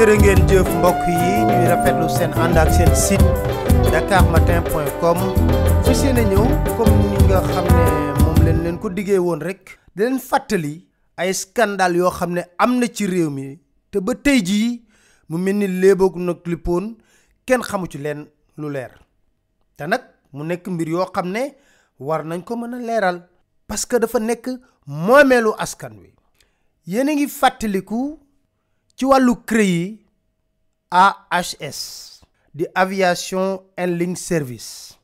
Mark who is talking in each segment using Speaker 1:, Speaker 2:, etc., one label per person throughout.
Speaker 1: jërë ngeen jëf mbokk yi ñuy rafetlu seen ànd ak seen site dakarmatin.com fi seen a ñëw comme ni nga xam ne moom leen leen ko diggee woon rek di leen fàttali ay scandale yoo xam ne am na ci réew mi te ba tey jii mu mel ni léeboog nag lippoon kenn xamu ci leen lu leer te nag mu nekk mbir yoo xam ne war nañ ko mën a leeral parce que dafa nekk moomeelu askan wi yéen a ngi fàttaliku ci wàllu CREI yi AHS di aviation handling service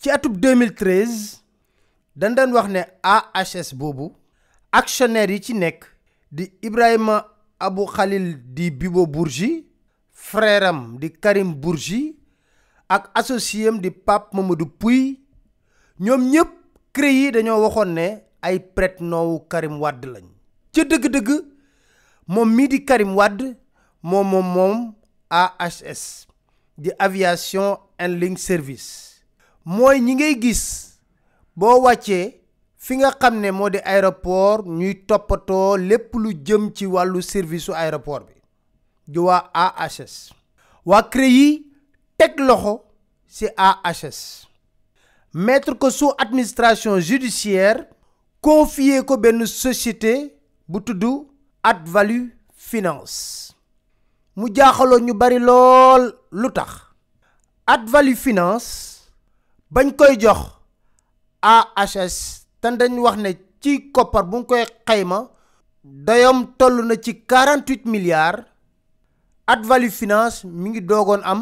Speaker 1: ci atub 2013 dañ daan wax ne AHS boobu actionnaire yi ci nekk di Ibrahima Abou Khalil di Bibo Bourgi frère am di Karim Bourgi ak associé am di Pape Mamadou Pouy ñoom ñëpp CREI yi dañoo waxoon ne ay prête non wu Karim Wade lañ ca dëgg-dëgg moom mii di Karim Wade moom moom moom AHS di aviation handling service mooy ñi ngay gis boo wàccee fi nga xam ne moo di aéroport ñuy toppatoo lépp lu jëm ci wàllu service su aéroport bi ju waa AHS waa CREI yi teg loxo ci AHS mettre ko sous administration judiciaire confier ko benn société bu tudd Advalu Finance mu jaaxaloon ñu bari lool lu tax Advalu Finance bañ koy jox AHS te dañ wax ne ci koppar bu ñu koy xayma dayoom toll na ci 48 milliards Advalu Finance mi ngi doogoon am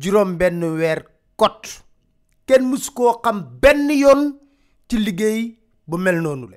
Speaker 1: juróom benn weer kot kenn mësu koo xam benn yoon ci liggéey bu mel noonu la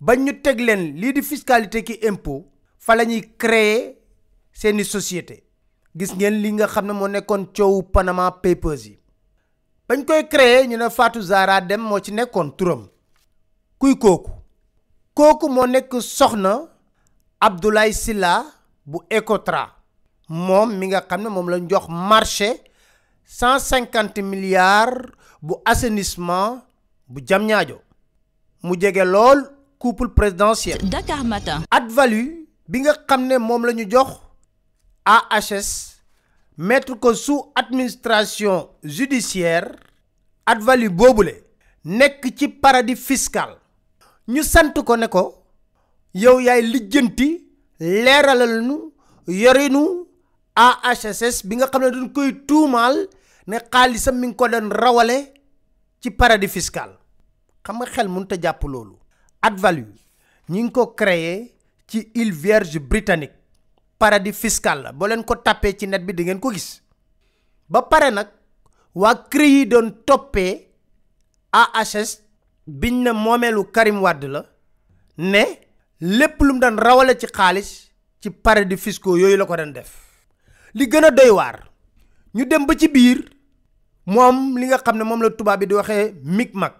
Speaker 1: ba ñu teg leen lii di fiscalité ki impôt fa la ñuy créer seeni société gis ngeen li nga xam ne moo nekkoon coowu Panama Papers yi bañ koy créer ñu ne Fatou Zahra Dème moo ci nekkoon turam kuy kooku kooku moo nekk soxna Abdoulaye Sylla bu Ecotra moom mi nga xam ne moom lañ jox marché cent cinquante milliards bu assainissement bu Diamniadio mu jege lool couple présidentiel.
Speaker 2: Dakar Matin.
Speaker 1: Advalu bi nga xam ne moom la ñu jox AHS mettre ko sous administration judiciaire Advalu boobule nekk ci paradis fiscal ñu sant ko ne ko yow yaay lijjanti leeralal nu yorinu AHSS bi nga xam ne dañ koy tuumaal ne xaalisam mi ngi ko doon rawale ci paradis fiscal. xam nga xel mënut a jàpp loolu. Advalu ñi ngi ko créé ci île vierge britannique paradis fiscal la boo leen ko tàppee ci net bi di ngeen ko gis ba pare nag waa CREI yi doon toppee AHS biñ ne moomeelu Karim Wade la ne lépp lu mu daan rawale ci xaalis ci paradis fiscaux yooyu la ko doon def li gën a doy waar ñu dem ba ci biir moom li nga xam ne moom la tubaab bi di waxee micmac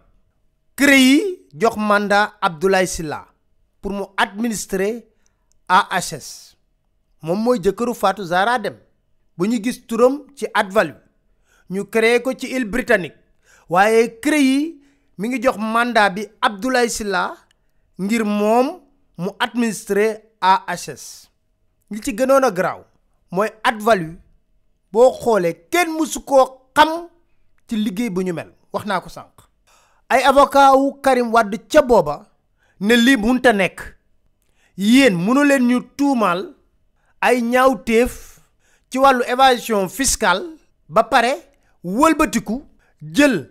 Speaker 1: CREI yi jox mandat Abdoulaye Sylla pour mu administrer AHS moom mooy jëkkëru Fatou Zahra Dème bu ñu gis turam ci ADVALU ñu créé ko ci île britannique waaye CREI yi mi ngi jox mandat bi Abdoulaye Sylla ngir moom mu administrer AHS li ci gënoon a garaaw mooy Advalu boo xoolee kenn mësu koo xam ci liggéey bu ñu mel wax naa ko sànq ay avocat wu Karim Wade ca booba ne lii munta nekk yéen mënu leen ñu tuumaal ay ñaawteef ci wàllu évasion fiscale ba pare wëlbatiku jël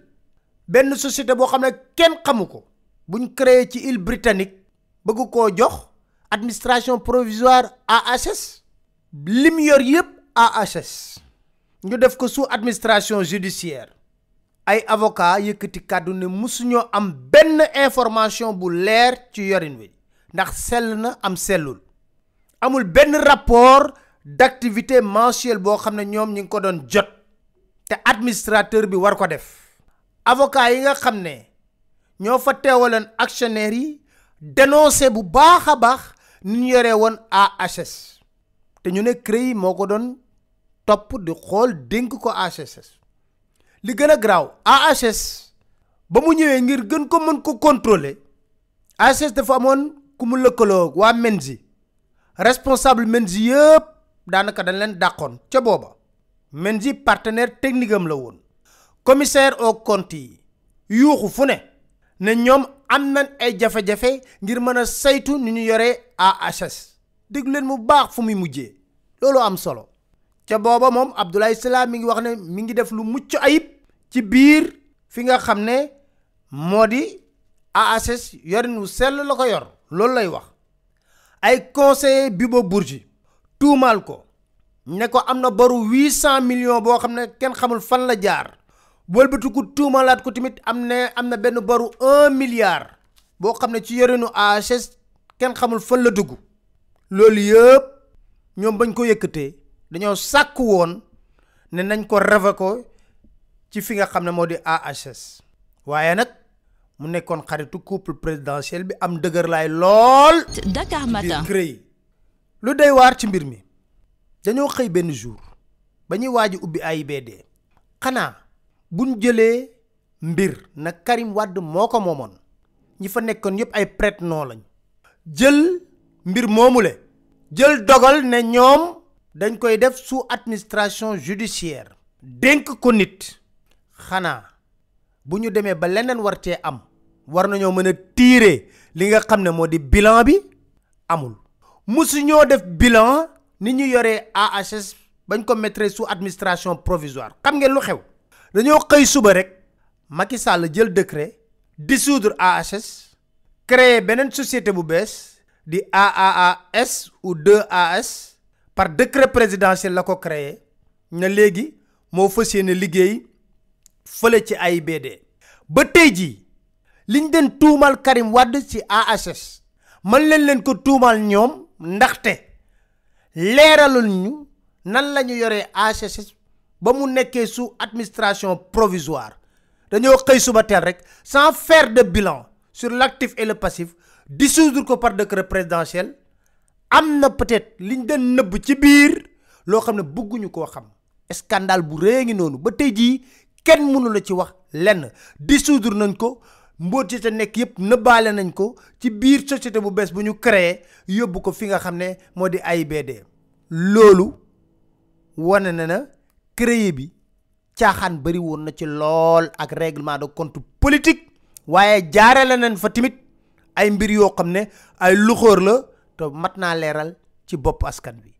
Speaker 1: benn société boo xam ne kenn xamu ko buñ créé ci île britannique bëgg koo jox administration provisoire AHS lim yor yëpp AHS ñu def ko sous administration judiciaire ay avocat yëkkati kàddu ne musuñoo am benn information bu leer ci yorin wi ndax sell na am sellul amul benn rapport d'activité mensuelle boo xam ne ñoom ñi ngi ko doon jot te administrateur bi war ko def avocat yi nga xam ne ñoo fa teewaloon actionnaire yi dénoncé bu baax a baax ni ñu yoree woon AHS te ñu ne CREI moo ko doon topp di xool dénk ko AHS li gën a garaaw AHS ba mu ñëwee ngir gën ko mën ko contrôler AHS dafa amoon ku mu lëkkaloo waa Menzi responsable Menzi yëpp daanaka dañ leen dàqoon ca booba Mendy partenaire technique am la woon commissaire au compte yi yuuxu fu ne ne ñoom am nañ ay jafe-jafe ngir mën a saytu ni ñu yore AHS déglu leen mu baax fu muy mujjee loolu am solo ca booba moom Abdoulaye Sylla mi ngi wax ne mi ngi def lu mucc ayib ci biir fi nga xam ne moo di AHS yorin wu sell la ko yor loolu lay wax ay conseiller Bibo Bourgi tuumaal ko ne ko am na boru huit cent millions boo xam ne kenn xamul fan la jaar wëlbatiku tuumalaat ko tamit am ne am na benn boru un milliard boo xam ne ci yorinu AHS kenn xamul fan la dugg loolu yëpp ñoom bañ ko yëkkatee dañoo sàkk woon ne nañ ko reve ko ci fi nga xam ne moo di AHS waaye nag mu nekkoon xaritu couple présidentiel bi am dëgër laay lool.
Speaker 2: Dakar Matin
Speaker 1: CREI lu doy waar ci mbir mi dañoo xëy benn jour ba ñuy waaj ubbi AIBD xanaa buñ jëlee mbir na Karim Wade moo ko moomoon ñi fa nekkoon yëpp ay prête noo lañ jël mbir moomule jël dogal ne ñoom dañ koy def sous administration judiciaire dénk ko nit xanaa bu ñu demee ba leneen war cee am war nañoo mën a tiire li nga xam ne moo di bilan bi amul musu ñoo def bilan ni ñu yoree AHS bañ ko mettre sous administration provisoire xam ngeen lu xew dañoo xëy suba rek Macky Sall jël décret dissoudre AHS créer beneen société bu bees di AAAS ou 2AS par décret présidentiel la ko créer na léegi moo fas yéene liggéey fële ci AIBD ba tey jii liñ den tuumal Karim Wade ci AHS man leen leen ko tuumal ñoom ndaxte leeralul ñu nan la ñu yoree AHS ba mu nekkee su administration provisoire dañoo xëy suba teel rek sans faire de bilan sur l'actif et le passif dissoudre ko par décret présidentiel am na peut-être liñ den nëbb ci biir loo xam ne bëgguñu koo xam scandale bu rëy ngi noonu ba tey jii kenn mënu la ci wax lenn dissoudre nañ ko mbóot yi ca nekk yëpp nëbbaale nañ ko ci biir société bu bees bu ñu créé yóbbu ko fi nga xam ne moo di AIBD loolu wane na na créé bi caaxaan bëri woon na ci lool ak règlement de compte politique waaye jaarale nañ fa tamit ay mbir yoo xam ne ay luxóor la te mat naa leeral ci bopp askan bi